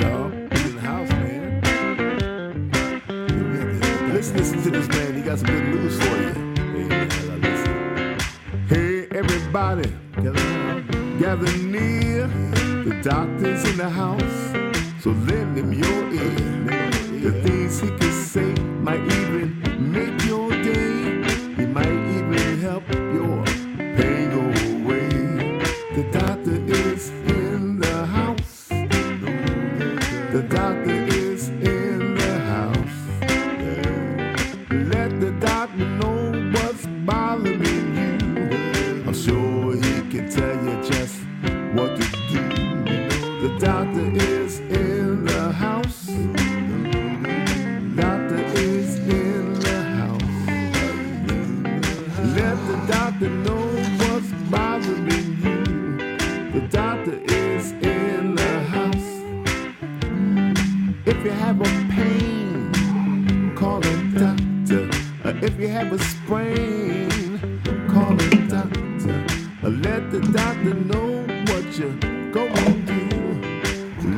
y'all. He's in the house, man. Listen, listen to this man. He got some good news for you. Hey. Hey, everybody, gather near. The doctor's in the house, so lend him your ear. The things he can say might even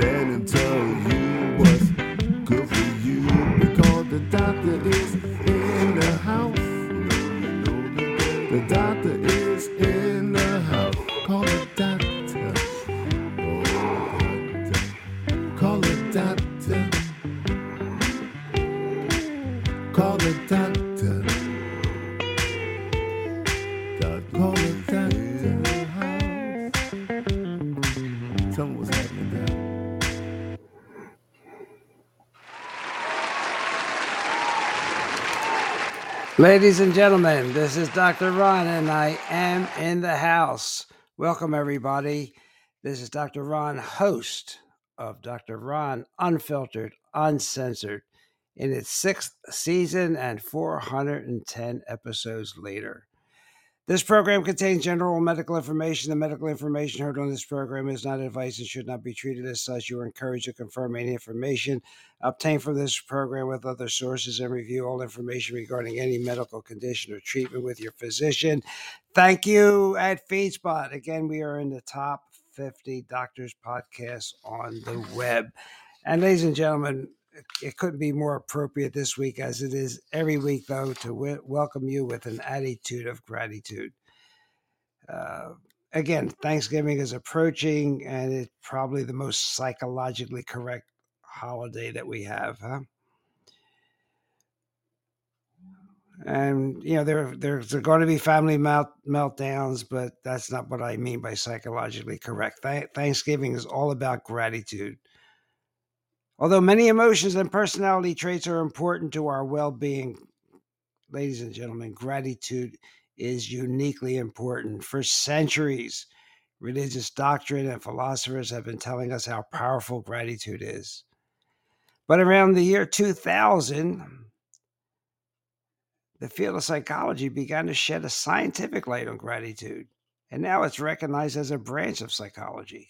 through. Let Ladies and gentlemen, this is Dr. Ron, and I am in the house. Welcome, everybody. This is Dr. Ron, host of Dr. Ron Unfiltered, Uncensored, in its sixth season and 410 episodes later. This program contains general medical information. The medical information heard on this program is not advice and should not be treated as such. You are encouraged to confirm any information obtained from this program with other sources and review all information regarding any medical condition or treatment with your physician. Thank you at FeedSpot. Again, we are in the top 50 doctors podcasts on the web. And ladies and gentlemen, it couldn't be more appropriate this week as it is every week, though, to w- welcome you with an attitude of gratitude. Uh, again, Thanksgiving is approaching, and it's probably the most psychologically correct holiday that we have, huh? And you know there there's going to be family melt, meltdowns, but that's not what I mean by psychologically correct. Th- Thanksgiving is all about gratitude. Although many emotions and personality traits are important to our well-being, ladies and gentlemen, gratitude is uniquely important. For centuries, religious doctrine and philosophers have been telling us how powerful gratitude is. But around the year 2000, the field of psychology began to shed a scientific light on gratitude, and now it's recognized as a branch of psychology.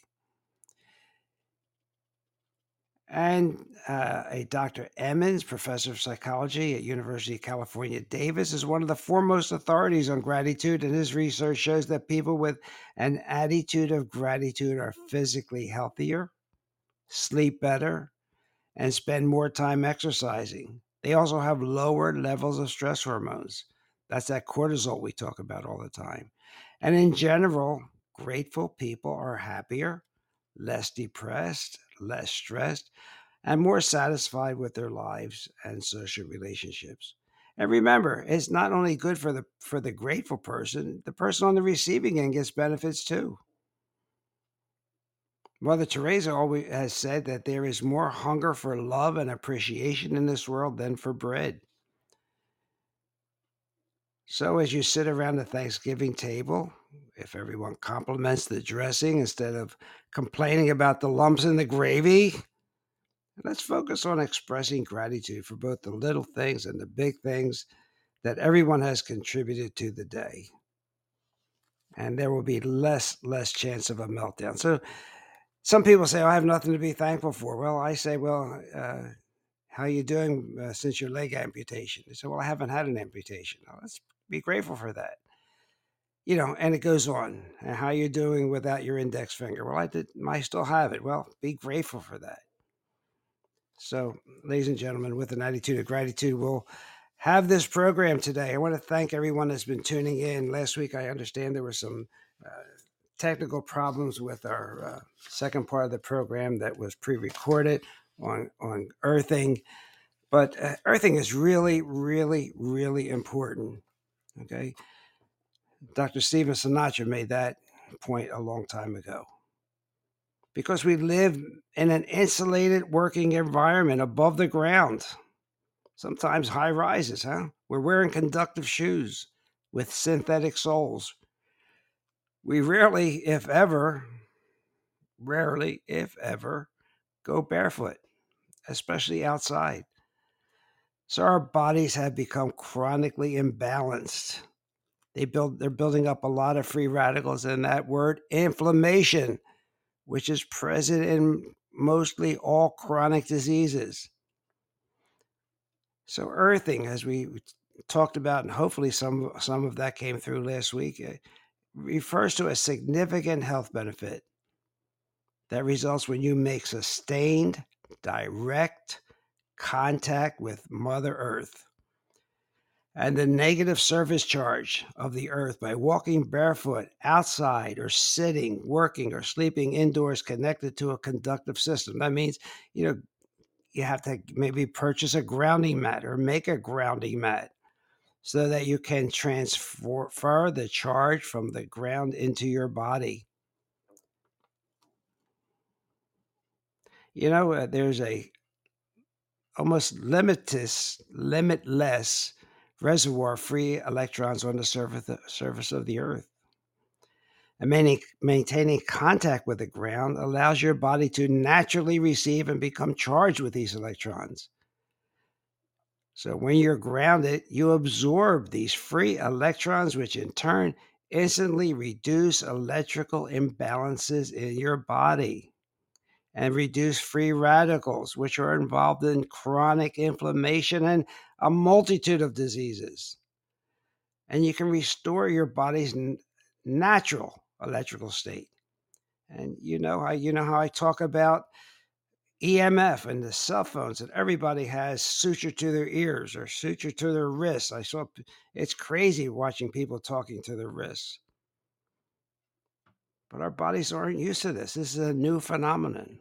And uh, a Dr. Emmons, professor of psychology at University of California, Davis, is one of the foremost authorities on gratitude, and his research shows that people with an attitude of gratitude are physically healthier, sleep better, and spend more time exercising. They also have lower levels of stress hormones. That's that cortisol we talk about all the time. And in general, grateful people are happier, less depressed, less stressed, and more satisfied with their lives and social relationships. And remember, it's not only good for the for the grateful person, the person on the receiving end gets benefits too. Mother Teresa always has said that there is more hunger for love and appreciation in this world than for bread. So, as you sit around the Thanksgiving table, if everyone compliments the dressing instead of complaining about the lumps in the gravy, let's focus on expressing gratitude for both the little things and the big things that everyone has contributed to the day. And there will be less less chance of a meltdown. So, some people say, oh, "I have nothing to be thankful for." Well, I say, "Well, uh, how you doing uh, since your leg amputation?" They say, "Well, I haven't had an amputation." Well, let's be grateful for that. You know, and it goes on. And how you doing without your index finger? Well, I did. I still have it. Well, be grateful for that. So, ladies and gentlemen, with an attitude of gratitude, we'll have this program today. I want to thank everyone that's been tuning in. Last week, I understand there were some uh, technical problems with our uh, second part of the program that was pre-recorded on on earthing, but uh, earthing is really, really, really important. Okay, Dr. Stephen Sinatra made that point a long time ago because we live in an insulated working environment above the ground. Sometimes high rises, huh? We're wearing conductive shoes with synthetic soles. We rarely, if ever, rarely, if ever, go barefoot, especially outside. So our bodies have become chronically imbalanced. They build they're building up a lot of free radicals and that word inflammation which is present in mostly all chronic diseases. So, earthing, as we talked about, and hopefully some, some of that came through last week, eh, refers to a significant health benefit that results when you make sustained, direct contact with Mother Earth and the negative surface charge of the earth by walking barefoot outside or sitting, working, or sleeping indoors connected to a conductive system. That means, you know, you have to maybe purchase a grounding mat or make a grounding mat so that you can transfer the charge from the ground into your body. You know, uh, there's a almost limitless, limitless reservoir free electrons on the surface, surface of the earth. And maintaining contact with the ground allows your body to naturally receive and become charged with these electrons. So when you're grounded, you absorb these free electrons, which in turn instantly reduce electrical imbalances in your body and reduce free radicals, which are involved in chronic inflammation and a multitude of diseases. And you can restore your body's natural electrical state. And you know how you know how I talk about EMF and the cell phones that everybody has suture to their ears or suture to their wrists. I saw it's crazy watching people talking to their wrists. But our bodies aren't used to this. This is a new phenomenon.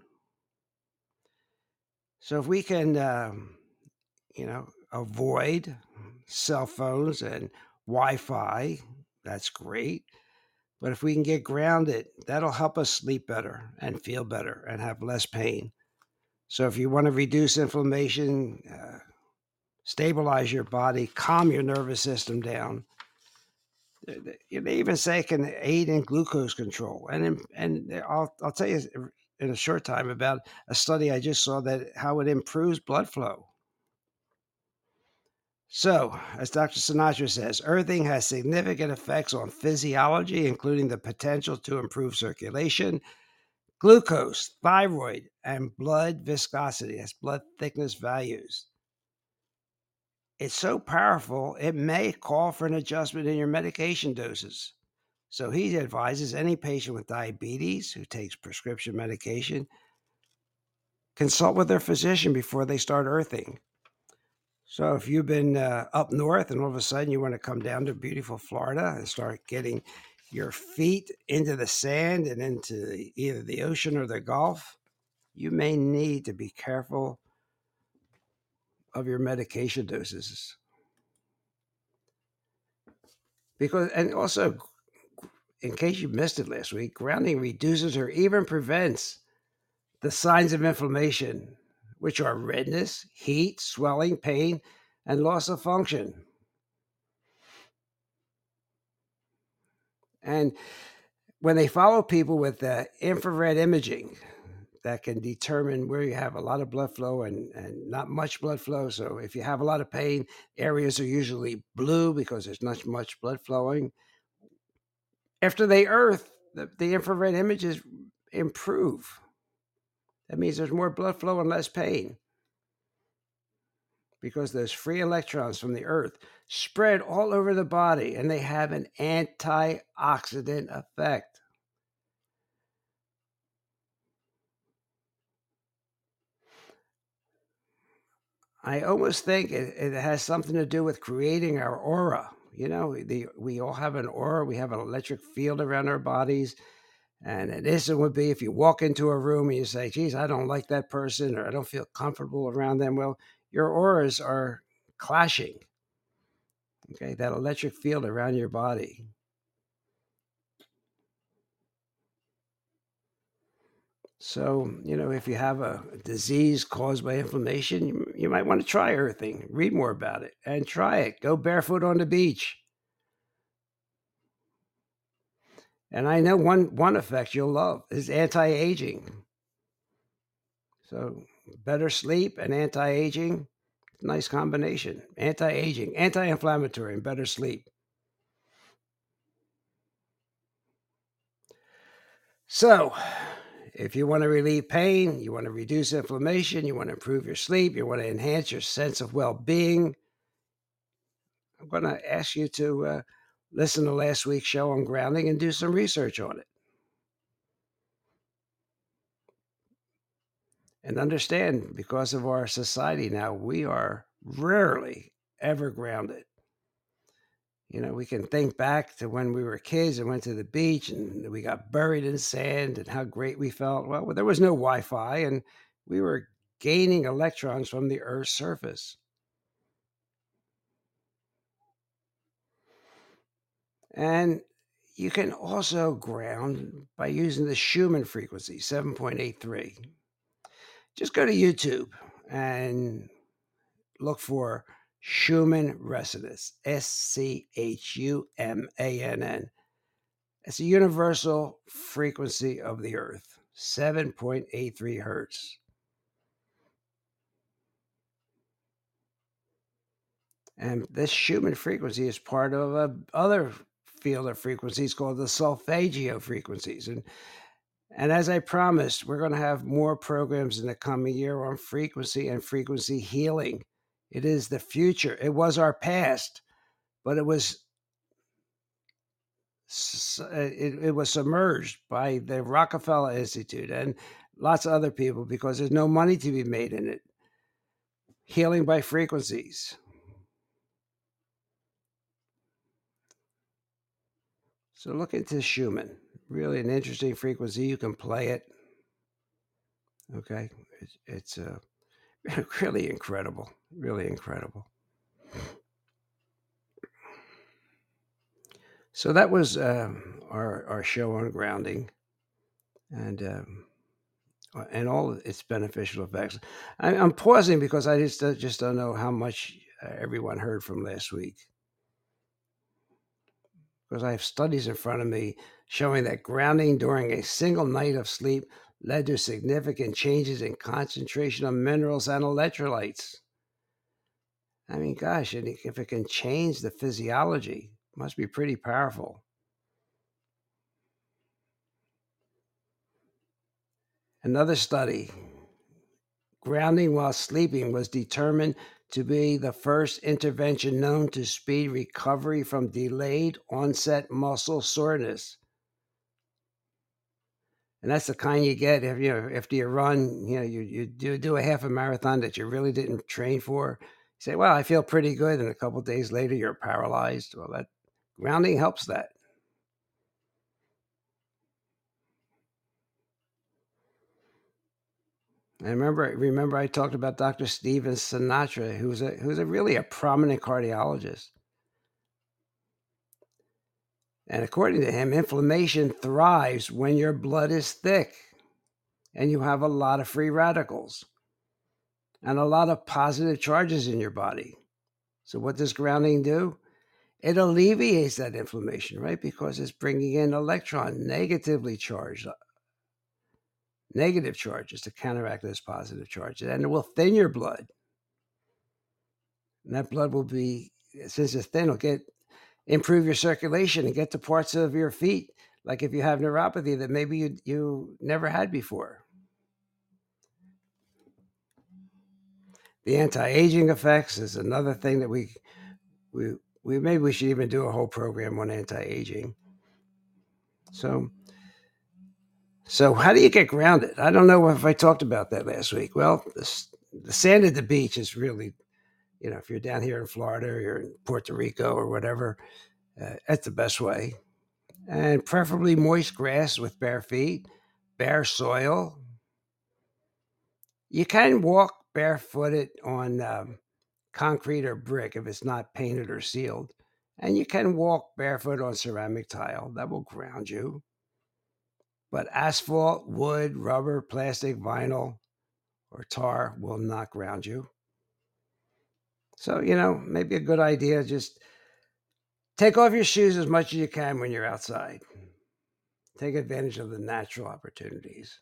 So if we can, um, you know, avoid cell phones and Wi Fi. That's great. But if we can get grounded, that'll help us sleep better and feel better and have less pain. So if you want to reduce inflammation, uh, stabilize your body, calm your nervous system down, they even say it can aid in glucose control. And and I'll I'll tell you er, in a short time about a study I just saw that how it improves blood flow. So, as Dr. Sinatra says, earthing has significant effects on physiology, including the potential to improve circulation, glucose, thyroid, and blood viscosity, that's blood thickness values. It's so powerful, it may call for an adjustment in your medication doses. So, he advises any patient with diabetes who takes prescription medication consult with their physician before they start earthing. So if you've been uh, up north and all of a sudden you want to come down to beautiful Florida and start getting your feet into the sand and into either the ocean or the Gulf, you may need to be careful of your medication doses. Because, and also, in case you missed it last week, grounding reduces or even prevents the signs of inflammation which are redness, heat, swelling, pain, and loss of function. And when they follow people with uh, infrared imaging, that can determine where you have a lot of blood flow and, and not much blood flow. So if you have a lot of pain, areas are usually blue because there's not much blood flowing. After they earth, the, the infrared images improve. That means there's more blood flow and less pain because those free electrons from the earth spread all over the body and they have an antioxidant effect. I almost think it, it has something to do with creating our aura. You know, the, we all have an aura, we have an electric field around our bodies. And an instant would be if you walk into a room and you say, geez, I don't like that person or I don't feel comfortable around them. Well, your auras are clashing. Okay, that electric field around your body. So, you know, if you have a disease caused by inflammation, you, you might want to try earthing, read more about it, and try it. Go barefoot on the beach. And I know one one effect you'll love is anti-aging. So better sleep and anti-aging, nice combination. Anti-aging, anti-inflammatory, and better sleep. So if you want to relieve pain, you want to reduce inflammation, you want to improve your sleep, you want to enhance your sense of well being, I'm going to ask you to uh, listen to last week's show on grounding and do some research on it. And understand because of our society now, we are rarely ever grounded. You know, we can think back to when we were kids and went to the beach and we got buried in sand and how great we felt. Well, there was no Wi Fi and we were gaining electrons from the Earth's surface. And you can also ground by using the Schumann frequency, 7.83. Just go to YouTube and look for Schumann resonance, S C H U M A N N. It's a universal frequency of the earth, 7.83 hertz. And this Schumann frequency is part of a other field of frequencies called the solfeggio frequencies. And and as I promised, we're going to have more programs in the coming year on frequency and frequency healing. It is the future. It was our past, but it was uh, it, it was submerged by the Rockefeller Institute and lots of other people because there's no money to be made in it. Healing by frequencies. So look into Schumann. Really an interesting frequency. You can play it. Okay, it's, it's uh, really incredible. Really incredible. So that was um, our our show on grounding, and um, and all its beneficial effects. I, am pausing because I just uh, just don't know how much uh, everyone heard from last week. Because I have studies in front of me showing that grounding during a single night of sleep led to significant changes in concentration of minerals and electrolytes. I mean, gosh, if it can change the physiology, must be pretty powerful. Another study grounding while sleeping was determined to be the first intervention known to speed recovery from delayed onset muscle soreness and that's the kind you get if you know after you run you know you, you do do a half a marathon that you really didn't train for you say well i feel pretty good and a couple days later you're paralyzed well that grounding helps that I remember remember I talked about Dr. Stephen Sinatra, who's a who's a really a prominent cardiologist. And according to him, inflammation thrives when your blood is thick and you have a lot of free radicals and a lot of positive charges in your body. So, what does grounding do? It alleviates that inflammation, right? Because it's bringing in electron negatively charged, negative charges to counteract those positive charges. And it will thin your blood. And that blood will be, since it's thin, it'll get improve your circulation and get to parts of your feet like if you have neuropathy that maybe you you never had before. The anti-aging effects is another thing that we we we maybe we should even do a whole program on anti-aging. So so how do you get grounded? I don't know if i talked about that last week. Well this the sand at the beach is really, you know, if you're down here in Florida or you're in Puerto Rico or whatever, uh, that's the best way. And preferably moist grass with bare feet, bare soil. You can walk barefooted on um, concrete or brick if it's not painted or sealed. And you can walk barefoot on ceramic tile. That will ground you. But asphalt, wood, rubber, plastic, vinyl, or tar will not ground you. So, you know, maybe a good idea just take off your shoes as much as you can when you're outside. Take advantage of the natural opportunities.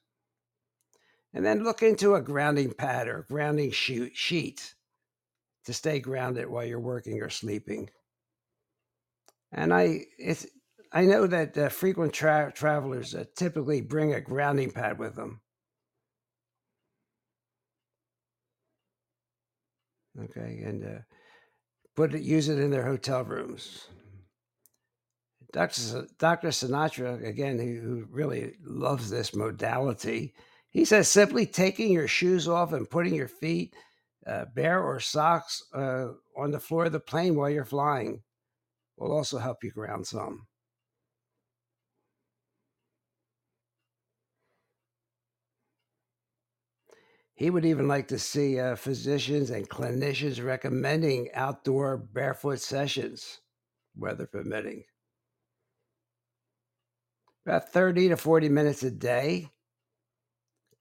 And then look into a grounding pad or grounding sheet to stay grounded while you're working or sleeping. And I, it's, I know that uh, frequent tra- travelers uh, typically bring a grounding pad with them. Okay, and uh, put it, use it in their hotel rooms. Dr. Dr. Sinatra, again, who, who really loves this modality, he says simply taking your shoes off and putting your feet uh, bare or socks uh, on the floor of the plane while you're flying will also help you ground some. He would even like to see uh, physicians and clinicians recommending outdoor barefoot sessions, weather permitting. About 30 to 40 minutes a day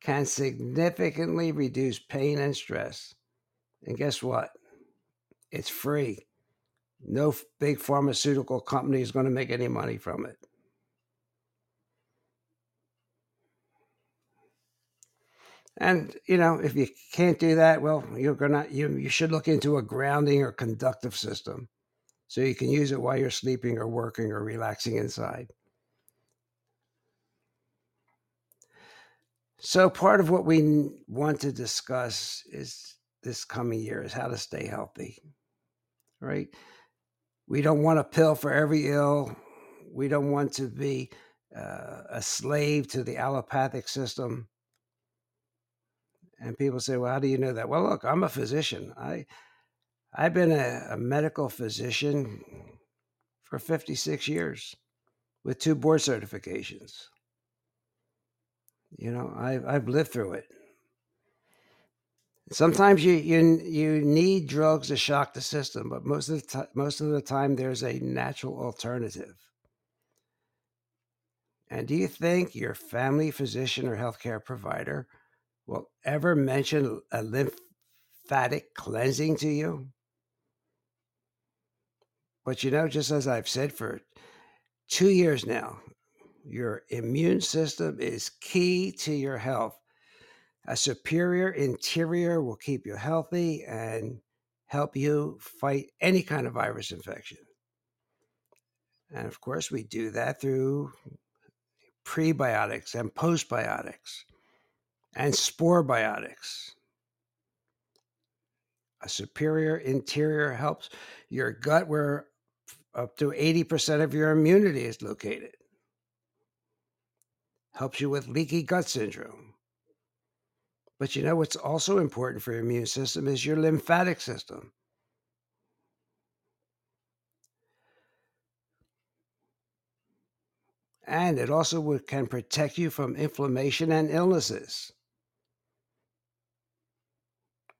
can significantly reduce pain and stress. And guess what? It's free. No big pharmaceutical company is going to make any money from it. And you know, if you can't do that, well, you're gonna you you should look into a grounding or conductive system, so you can use it while you're sleeping or working or relaxing inside. So part of what we want to discuss is this coming year is how to stay healthy. Right? We don't want a pill for every ill. We don't want to be uh, a slave to the allopathic system. And people say, "Well, how do you know that?" Well, look, I'm a physician. I I've been a, a medical physician for 56 years with two board certifications. You know, I've I've lived through it. Sometimes you you you need drugs to shock the system, but most of the time, most of the time there's a natural alternative. And do you think your family physician or healthcare provider will ever mention a lymphatic cleansing to you? But you know, just as I've said for two years now, your immune system is key to your health. A superior interior will keep you healthy and help you fight any kind of virus infection. And of course, we do that through prebiotics and postbiotics and spore biotics. A superior interior helps your gut where up to 80% of your immunity is located. Helps you with leaky gut syndrome but you know what's also important for your immune system is your lymphatic system. And it also can protect you from inflammation and illnesses.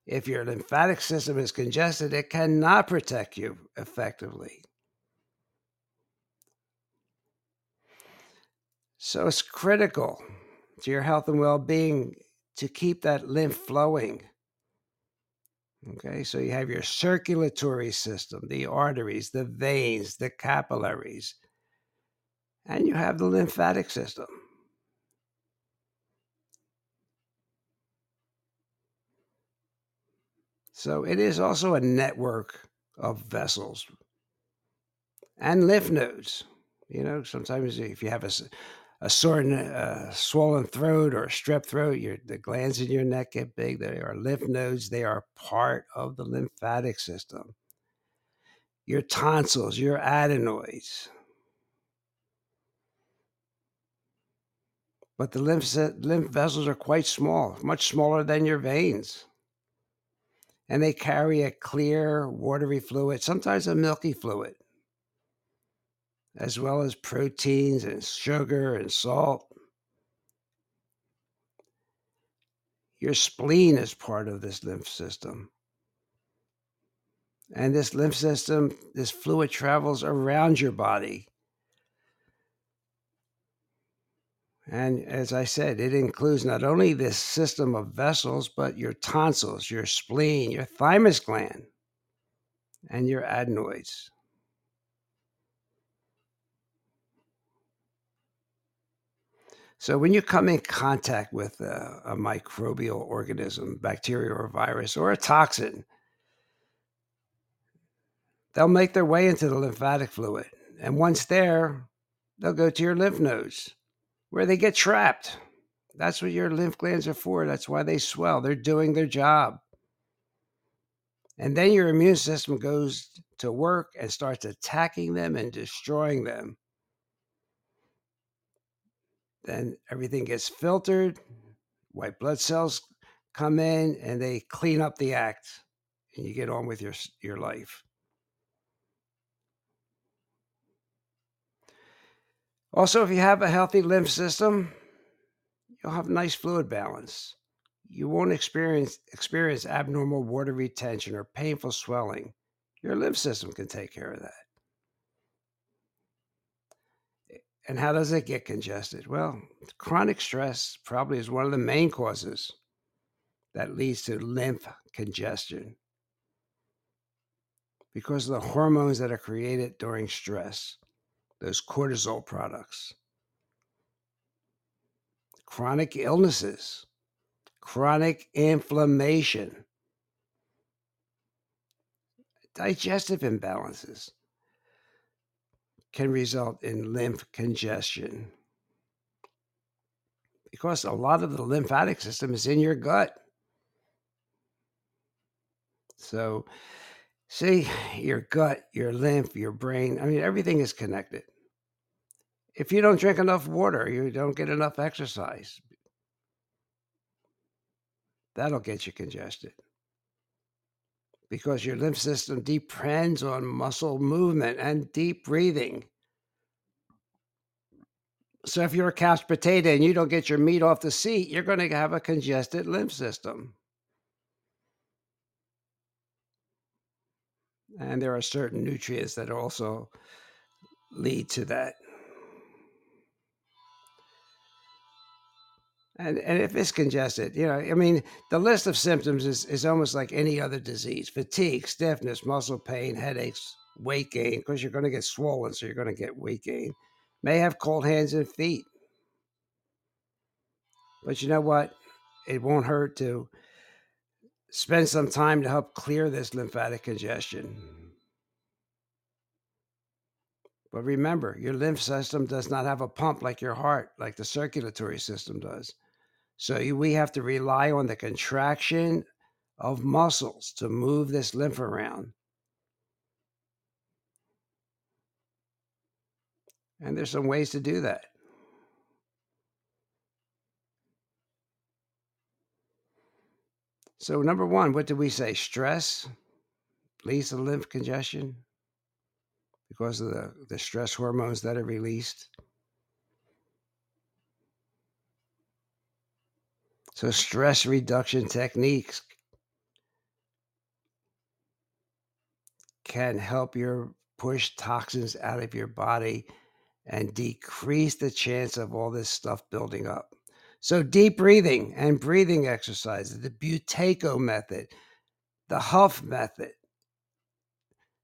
If your lymphatic system is congested, it cannot protect you effectively. So it's critical to your health and well being to keep that lymph flowing. Okay, so you have your circulatory system, the arteries, the veins, the capillaries, and you have the lymphatic system. So it is also a network of vessels and lymph nodes. You know, sometimes if you have a, a sore, uh, swollen throat or a strep throat, your the glands in your neck get big. They are lymph nodes. They are part of the lymphatic system. Your tonsils, your adenoids. But the lymph, lymph vessels are quite small, much smaller than your veins. And they carry a clear, watery fluid, sometimes a milky fluid, as well as proteins and sugar and salt. Your spleen is part of this lymph system. And this lymph system, this fluid travels around your body. And as I said, it includes not only this system of vessels, but your tonsils, your spleen, your thymus gland, and your adenoids. So, when you come in contact with a, a microbial organism, bacteria or virus, or a toxin, they'll make their way into the lymphatic fluid. And once there, they'll go to your lymph nodes where they get trapped. That's what your lymph glands are for. That's why they swell. They're doing their job. And then your immune system goes to work and starts attacking them and destroying them. Then everything gets filtered, white blood cells come in and they clean up the act and you get on with your your life. Also, if you have a healthy lymph system, you'll have nice fluid balance. You won't experience experience abnormal water retention or painful swelling. Your lymph system can take care of that. And how does it get congested? Well, chronic stress probably is one of the main causes that leads to lymph congestion because of the hormones that are created during stress, those cortisol products. Chronic illnesses, chronic inflammation, digestive imbalances can result in lymph congestion because a lot of the lymphatic system is in your gut. So, see, your gut, your lymph, your brain, I mean, everything is connected. If you don't drink enough water, you don't get enough exercise, that'll get you congested because your lymph system depends on muscle movement and deep breathing. So if you're a couch potato and you don't get your meat off the seat, you're going to have a congested lymph system. And there are certain nutrients that also lead to that. And, and if it's congested, you know, I mean, the list of symptoms is, is almost like any other disease fatigue, stiffness, muscle pain, headaches, weight gain, because you're going to get swollen, so you're going to get weight gain. May have cold hands and feet. But you know what? It won't hurt to spend some time to help clear this lymphatic congestion. But remember, your lymph system does not have a pump like your heart, like the circulatory system does. So we have to rely on the contraction of muscles to move this lymph around. And there's some ways to do that. So, number one, what did we say? Stress leads to lymph congestion because of the, the stress hormones that are released. So, stress reduction techniques can help your push toxins out of your body and decrease the chance of all this stuff building up. So, deep breathing and breathing exercises, the Buteyko method, the Huff method,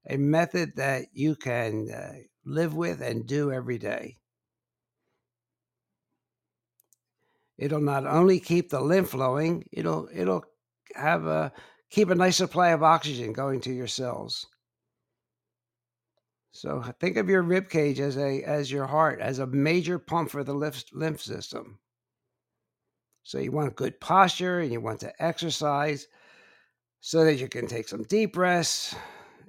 a method that you can uh, live with and do every day. It'll not only keep the lymph flowing, it'll it'll have a keep a nice supply of oxygen going to your cells. So think of your rib cage as a as your heart, as a major pump for the lymph, lymph system. So you want good posture and you want to exercise so that you can take some deep breaths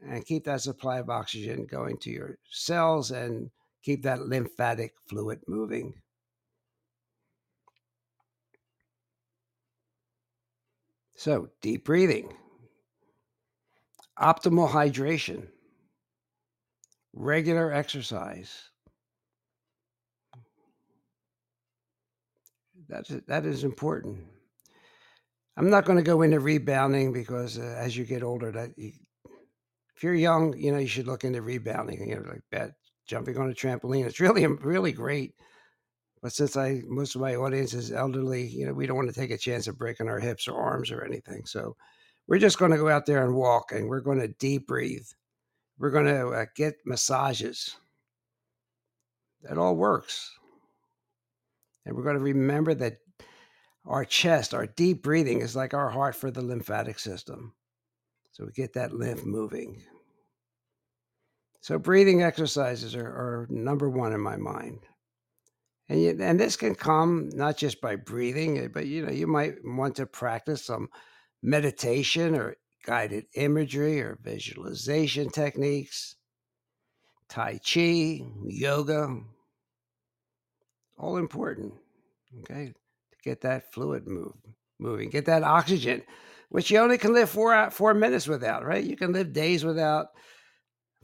and keep that supply of oxygen going to your cells and keep that lymphatic fluid moving. So, deep breathing. optimal hydration, regular exercise. That's that is important. I'm not going to go into rebounding because uh, as you get older, that you, if you're young, you know you should look into rebounding. You know, like that jumping on a trampoline. It's really really great. But since I most of my audience is elderly, you know, we don't want to take a chance of breaking our hips or arms or anything. So we're just going to go out there and walk, and we're going to deep breathe. We're going to uh, get massages. That all works. And we're going to remember that our chest, our deep breathing is like our heart for the lymphatic system. So we get that lymph moving. So breathing exercises are, are number one in my mind. And, you, and this can come not just by breathing, eh, but you know, you might want to practice some meditation or guided imagery or visualization techniques, Tai Chi, yoga, all important. Okay, to get that fluid move moving, get that oxygen, which you only can live four four minutes without. Right? You can live days without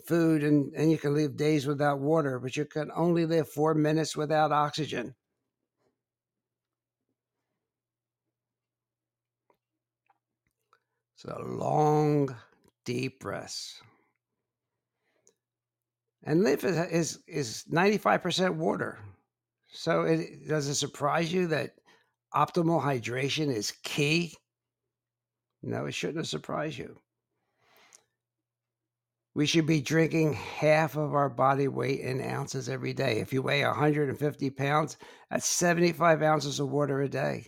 food and, and you can live days without water, but you can only live four minutes without oxygen. So long, deep breaths. And live is is ninety five percent water. So it does it surprise you that optimal hydration is key? No, it shouldn't have surprised you. We should be drinking half of our body weight in ounces every day. If you weigh 150 pounds, that's 75 ounces of water a day.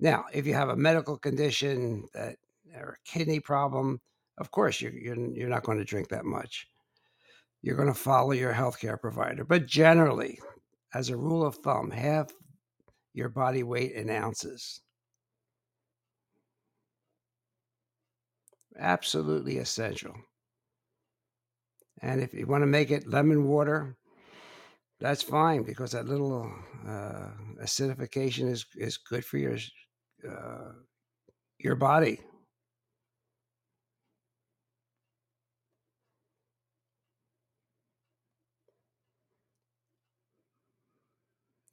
Now, if you have a medical condition that or a kidney problem, of course you're, you're, you're not going to drink that much. You're going to follow your healthcare provider. But generally, as a rule of thumb, half your body weight in ounces. Absolutely essential. And if you want to make it lemon water, that's fine because that little uh, acidification is, is good for your uh, your body.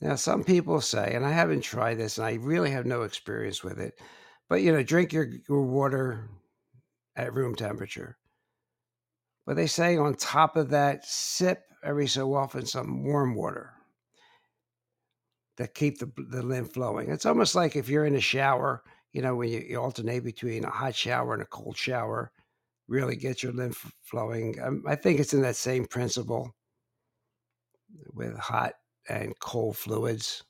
Now, some people say, and I haven't tried this, and I really have no experience with it, but you know, drink your, your water at room temperature. But they say on top of that, sip every so often some warm water to keep the, the lymph flowing. It's almost like if you're in a shower, you know, when you, you alternate between a hot shower and a cold shower, really get your lymph flowing. Um, I think it's in that same principle with hot and cold fluids.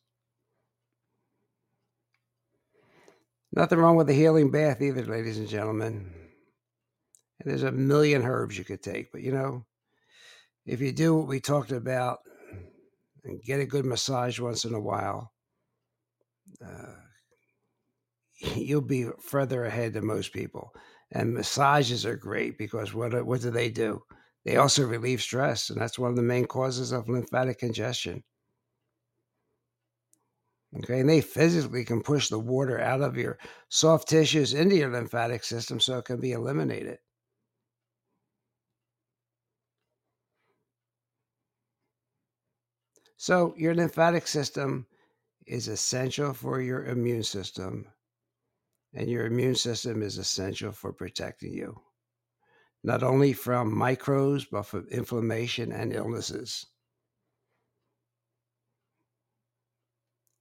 Nothing wrong with a healing bath either, ladies and gentlemen. And there's a million herbs you could take, but you know, if you do what we talked about and get a good massage once in a while, uh, you'll be further ahead than most people. And massages are great because what what do they do? They also relieve stress, and that's one of the main causes of lymphatic congestion. Okay, and they physically can push the water out of your soft tissues into your lymphatic system so it can be eliminated. So, your lymphatic system is essential for your immune system, and your immune system is essential for protecting you, not only from microbes, but from inflammation and illnesses.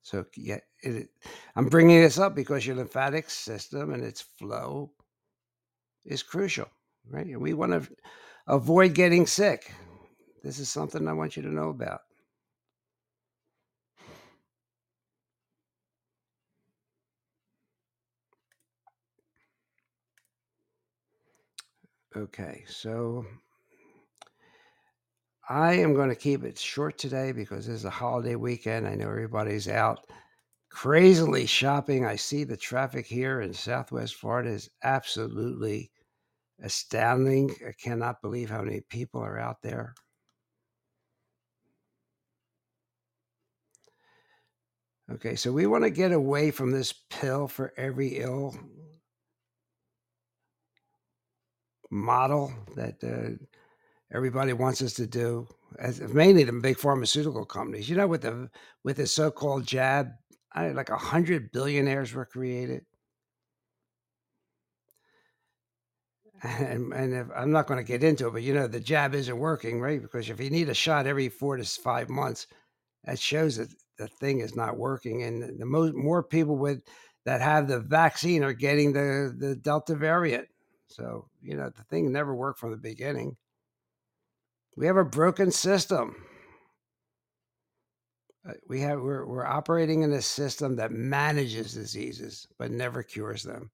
So, yeah, it, I'm bringing this up because your lymphatic system and its flow is crucial, right? And we want to avoid getting sick. This is something I want you to know about. Okay, so I am going to keep it short today because this is a holiday weekend. I know everybody's out crazily shopping. I see the traffic here in Southwest Florida is absolutely astounding. I cannot believe how many people are out there. Okay, so we want to get away from this pill for every ill model that uh, everybody wants us to do, mainly the big pharmaceutical companies. You know, with the with the so-called jab, I, like a hundred billionaires were created. And, and if, I'm not going to get into it, but you know the jab isn't working, right? Because if you need a shot every four to five months, that shows that the thing is not working. And the most more people with that have the vaccine are getting the the Delta variant. So you know the thing never worked from the beginning. We have a broken system. Uh, we have we're, we're operating in a system that manages diseases but never cures them.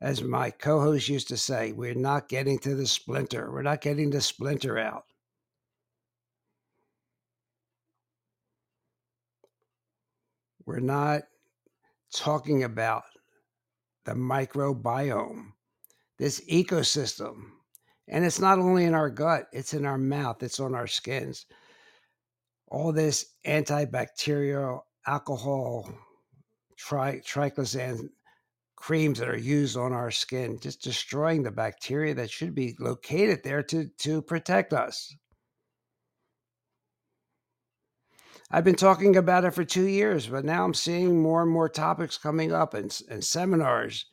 As my co-host used to say we're not getting to the splinter. We're not getting the splinter out. We're not talking about the microbiome this ecosystem and it's not only in our gut it's in our mouth it's on our skins all this antibacterial alcohol tri- triclosan creams that are used on our skin, just destroying the bacteria that should be located there to, to protect us. I've been talking about it for two years, but now I'm seeing more and more topics coming up and, and seminars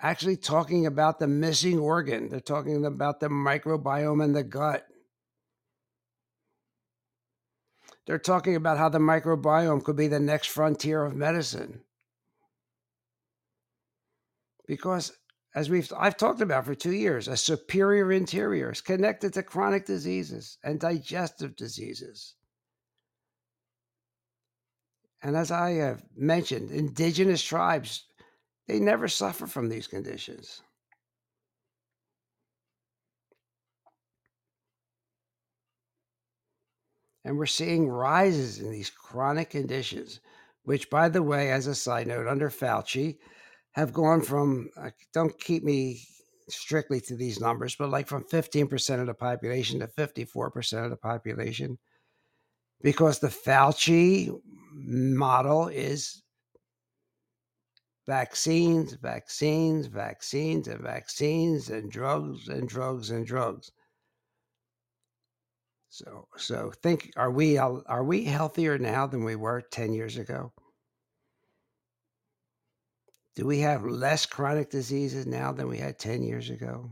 actually talking about the missing organ. They're talking about the microbiome in the gut. They're talking about how the microbiome could be the next frontier of medicine. Because as we've I've talked about for 2 years, a superior interior is connected to chronic diseases and digestive diseases. And as I have mentioned, indigenous tribes they never suffer from these conditions. And we're seeing rises in these chronic conditions, which, by the way, as a side note, under Fauci, have gone from, uh, don't keep me strictly to these numbers, but like from 15% of the population to 54% of the population. Because the Fauci model is vaccines, vaccines, vaccines, and vaccines, and drugs, and drugs, and drugs. So so think are we are we healthier now than we were 10 years ago? Do we have less chronic diseases now than we had 10 years ago?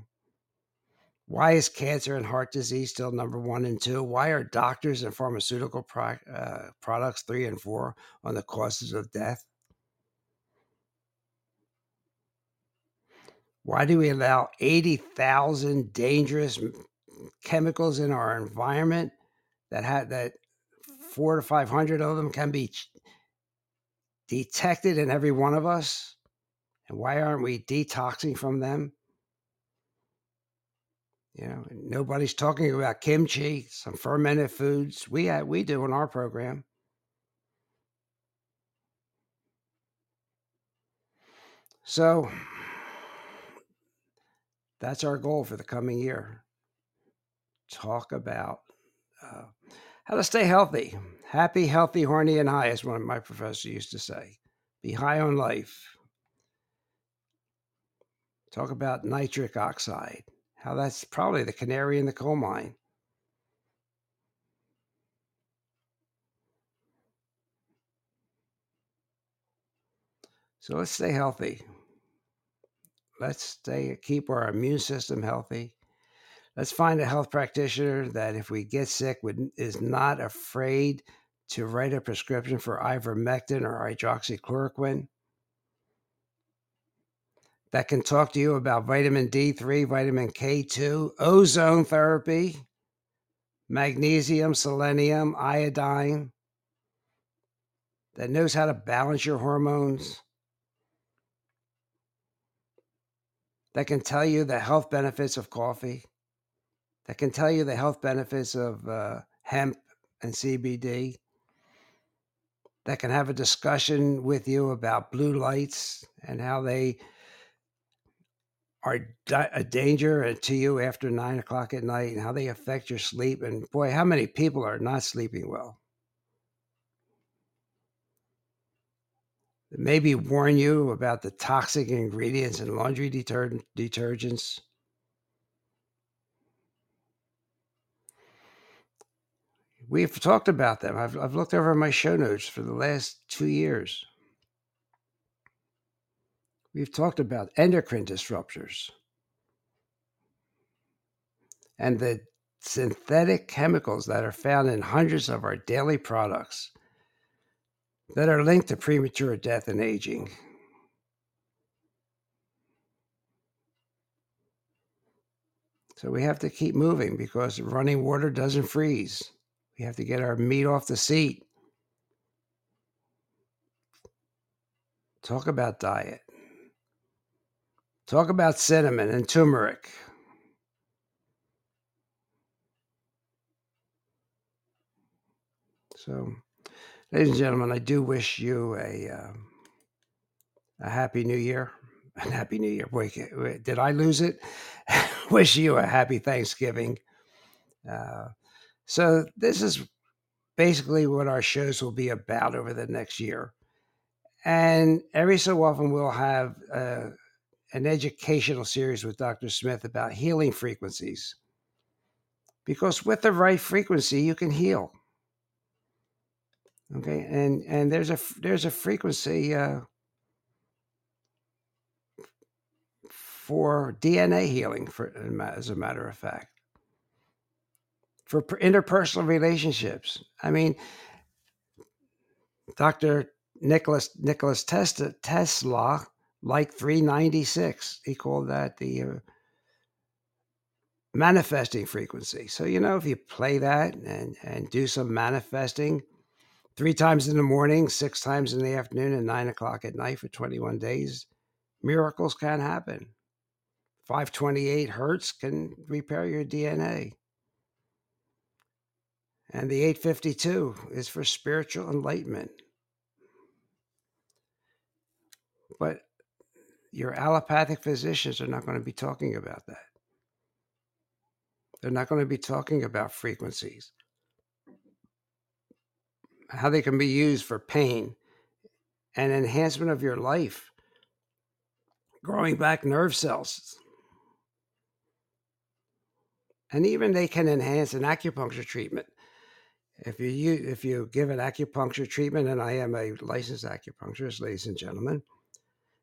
Why is cancer and heart disease still number one and two? Why are doctors and pharmaceutical pro- uh, products three and four on the causes of death? Why do we allow 80,000 dangerous chemicals in our environment that had that four to 500 of them can be detected in every one of us? And why aren't we detoxing from them? You know, nobody's talking about kimchi, some fermented foods. We we do in our program. So that's our goal for the coming year talk about uh, how to stay healthy. Happy, healthy, horny, and high, as one of my professors used to say. Be high on life. Talk about nitric oxide, how that's probably the canary in the coal mine. So let's stay healthy. Let's stay keep our immune system healthy. Let's find a health practitioner that if we get sick would, is not afraid to write a prescription for ivermectin or hydroxychloroquine. That can talk to you about vitamin D3, vitamin K2, ozone therapy, magnesium, selenium, iodine, that knows how to balance your hormones, that can tell you the health benefits of coffee that can tell you the health benefits of uh, hemp and CBD, that can have a discussion with you about blue lights and how they are a danger to you after nine o'clock at night and how they affect your sleep. And boy, how many people are not sleeping well? Maybe warn you about the toxic ingredients in laundry deter- detergents. We've talked about them. I've, I've looked over my show notes for the last two years. We've talked about endocrine disruptors and the synthetic chemicals that are found in hundreds of our daily products that are linked to premature death and aging. So we have to keep moving because running water doesn't freeze. We have to get our meat off the seat. Talk about diet. Talk about cinnamon and turmeric. So, ladies and gentlemen, I do wish you a uh, a happy new year. A happy new year. Wait, did I lose it? wish you a happy Thanksgiving. Uh, so, this is basically what our shows will be about over the next year. And every so often, we'll have uh, an educational series with Dr. Smith about healing frequencies. Because with the right frequency, you can heal. Okay, and and there's a there's a frequency uh, for DNA healing, for as a matter of fact, for interpersonal relationships. I mean, Dr. Nicholas Nicholas Tesla, Tesla like 396. He called that the uh, manifesting frequency. So, you know, if you play that and, and do some manifesting three times in the morning, six times in the afternoon, and nine o'clock at night for 21 days, miracles can happen. 528 hertz can repair your DNA. And the 852 is for spiritual enlightenment. But your allopathic physicians are not going to be talking about that. They're not going to be talking about frequencies, how they can be used for pain and enhancement of your life, growing back nerve cells. And even they can enhance an acupuncture treatment. If you if you give an acupuncture treatment, and I am a licensed acupuncturist, ladies and gentlemen,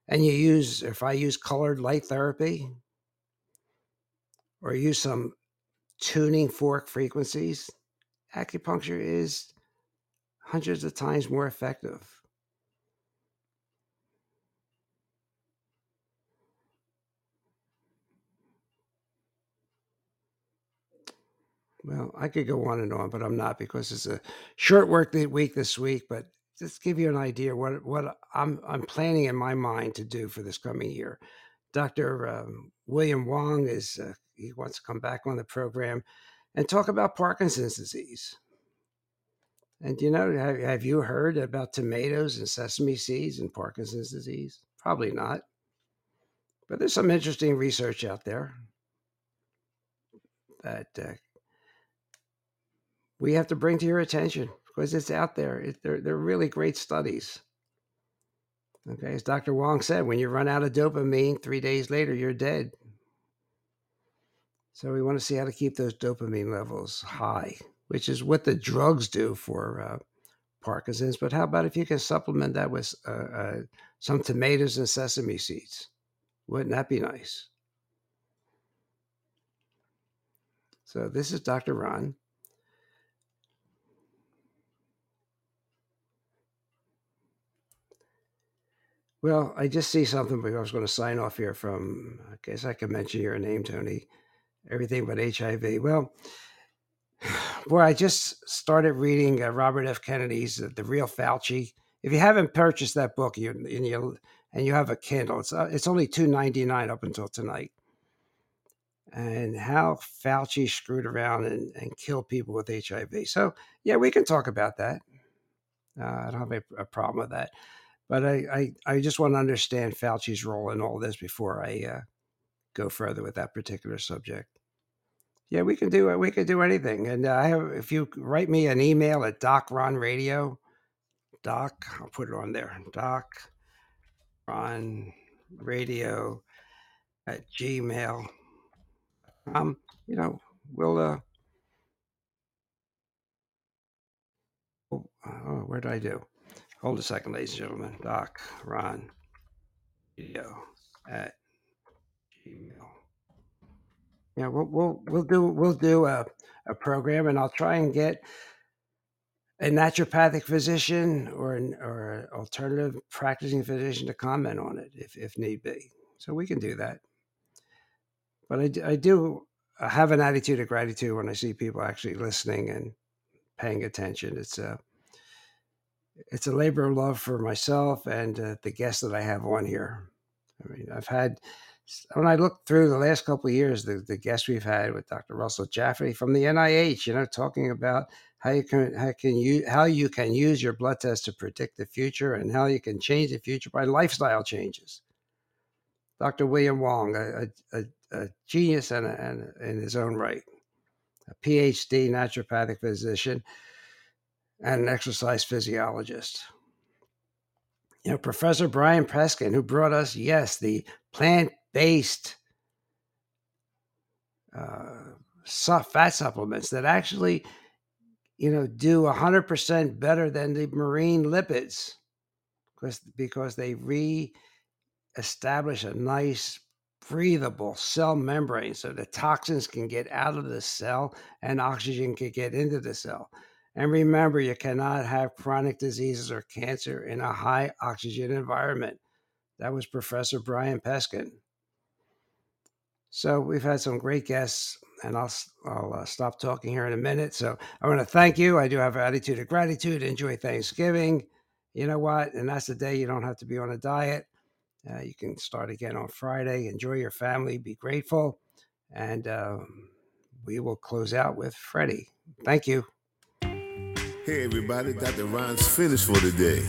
and you use, if I use colored light therapy or use some tuning fork frequencies, acupuncture is hundreds of times more effective. Well, I could go on and on, but I'm not because it's a short work week this week. But just give you an idea what what I'm I'm planning in my mind to do for this coming year. Dr. Um, William Wong is uh, he wants to come back on the program and talk about Parkinson's disease. And you know, have, have you heard about tomatoes and sesame seeds and Parkinson's disease? Probably not. But there's some interesting research out there that uh, we have to bring to your attention because it's out there. It, they're, they're really great studies. Okay, as Dr. Wong said, when you run out of dopamine, three days later, you're dead. So we want to see how to keep those dopamine levels high, which is what the drugs do for uh, Parkinson's. But how about if you can supplement that with uh, uh, some tomatoes and sesame seeds? Wouldn't that be nice? So this is Dr. Ron. Well, I just see something, but I was going to sign off here from, I guess I can mention your name, Tony. Everything but HIV. Well, boy, I just started reading uh, Robert F. Kennedy's uh, The Real Fauci. If you haven't purchased that book you, and, you, and you have a Kindle, it's, uh, it's only two ninety nine up until tonight. And how Fauci screwed around and, and killed people with HIV. So, yeah, we can talk about that. Uh, I don't have a, a problem with that. But I, I, I just want to understand Fauci's role in all this before I uh, go further with that particular subject. Yeah, we can do it. We can do anything. And uh, I have, if you write me an email at Doc Ron Radio, Doc, I'll put it on there, Doc Ron Radio at gmail. Um, you know, we'll uh oh, oh, where did I do? Hold a second, ladies and gentlemen. Doc Ron Radio at Gmail. Yeah, we'll we'll we'll do we'll do a, a program and I'll try and get a naturopathic physician or an or an alternative practicing physician to comment on it if, if need be. So we can do that. But I, I do have an attitude of gratitude when I see people actually listening and paying attention. It's a it's a labor of love for myself and uh, the guests that I have on here. I mean, I've had when I look through the last couple of years, the, the guests we've had with Dr. Russell Jaffe from the NIH, you know, talking about how you can how can you how you can use your blood test to predict the future and how you can change the future by lifestyle changes. Dr. William Wong, a, a, a genius and, and in his own right, a PhD naturopathic physician and an exercise physiologist. You know, Professor Brian Peskin, who brought us, yes, the plant-based uh, fat supplements that actually you know, do 100% better than the marine lipids because, because they re-establish a nice breathable cell membrane so the toxins can get out of the cell and oxygen can get into the cell. And remember, you cannot have chronic diseases or cancer in a high oxygen environment. That was Professor Brian Peskin. So we've had some great guests and I'll I'll uh, stop talking here in a minute. So I want to thank you. I do have an attitude of gratitude. Enjoy Thanksgiving. You know what? And that's the day you don't have to be on a diet. Uh, you can start again on Friday. Enjoy your family. Be grateful, and um, we will close out with Freddie. Thank you. Hey everybody, Dr. Ron's finished for today.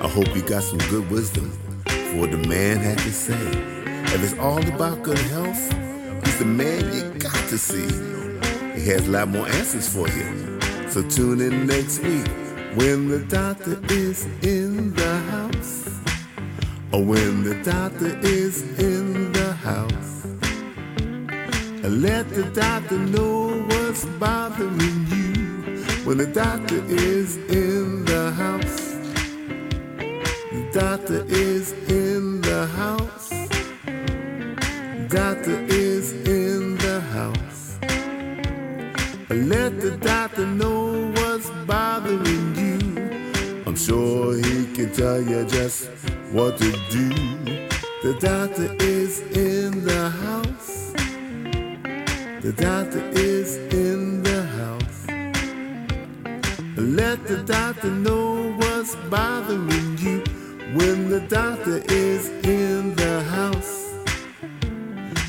I hope you got some good wisdom for what the man had to say. If it's all about good health He's the man you got to see. He has a lot more answers for you. So tune in next week when the doctor is in the house. Or when the doctor is in the house. And let the doctor know what's bothering you. When the doctor is in the house. The doctor is in the house. Sure he can tell you just what to do. The doctor is in the house. The doctor is in the house. Let the doctor know what's bothering you when the doctor is in the house.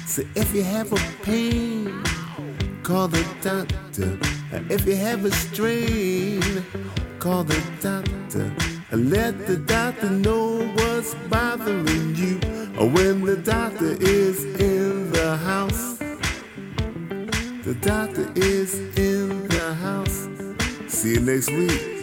So if you have a pain, call the doctor. If you have a strain, call the doctor. And let the doctor know what's bothering you. When the doctor is in the house. The doctor is in the house. See you next week.